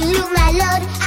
lose my love.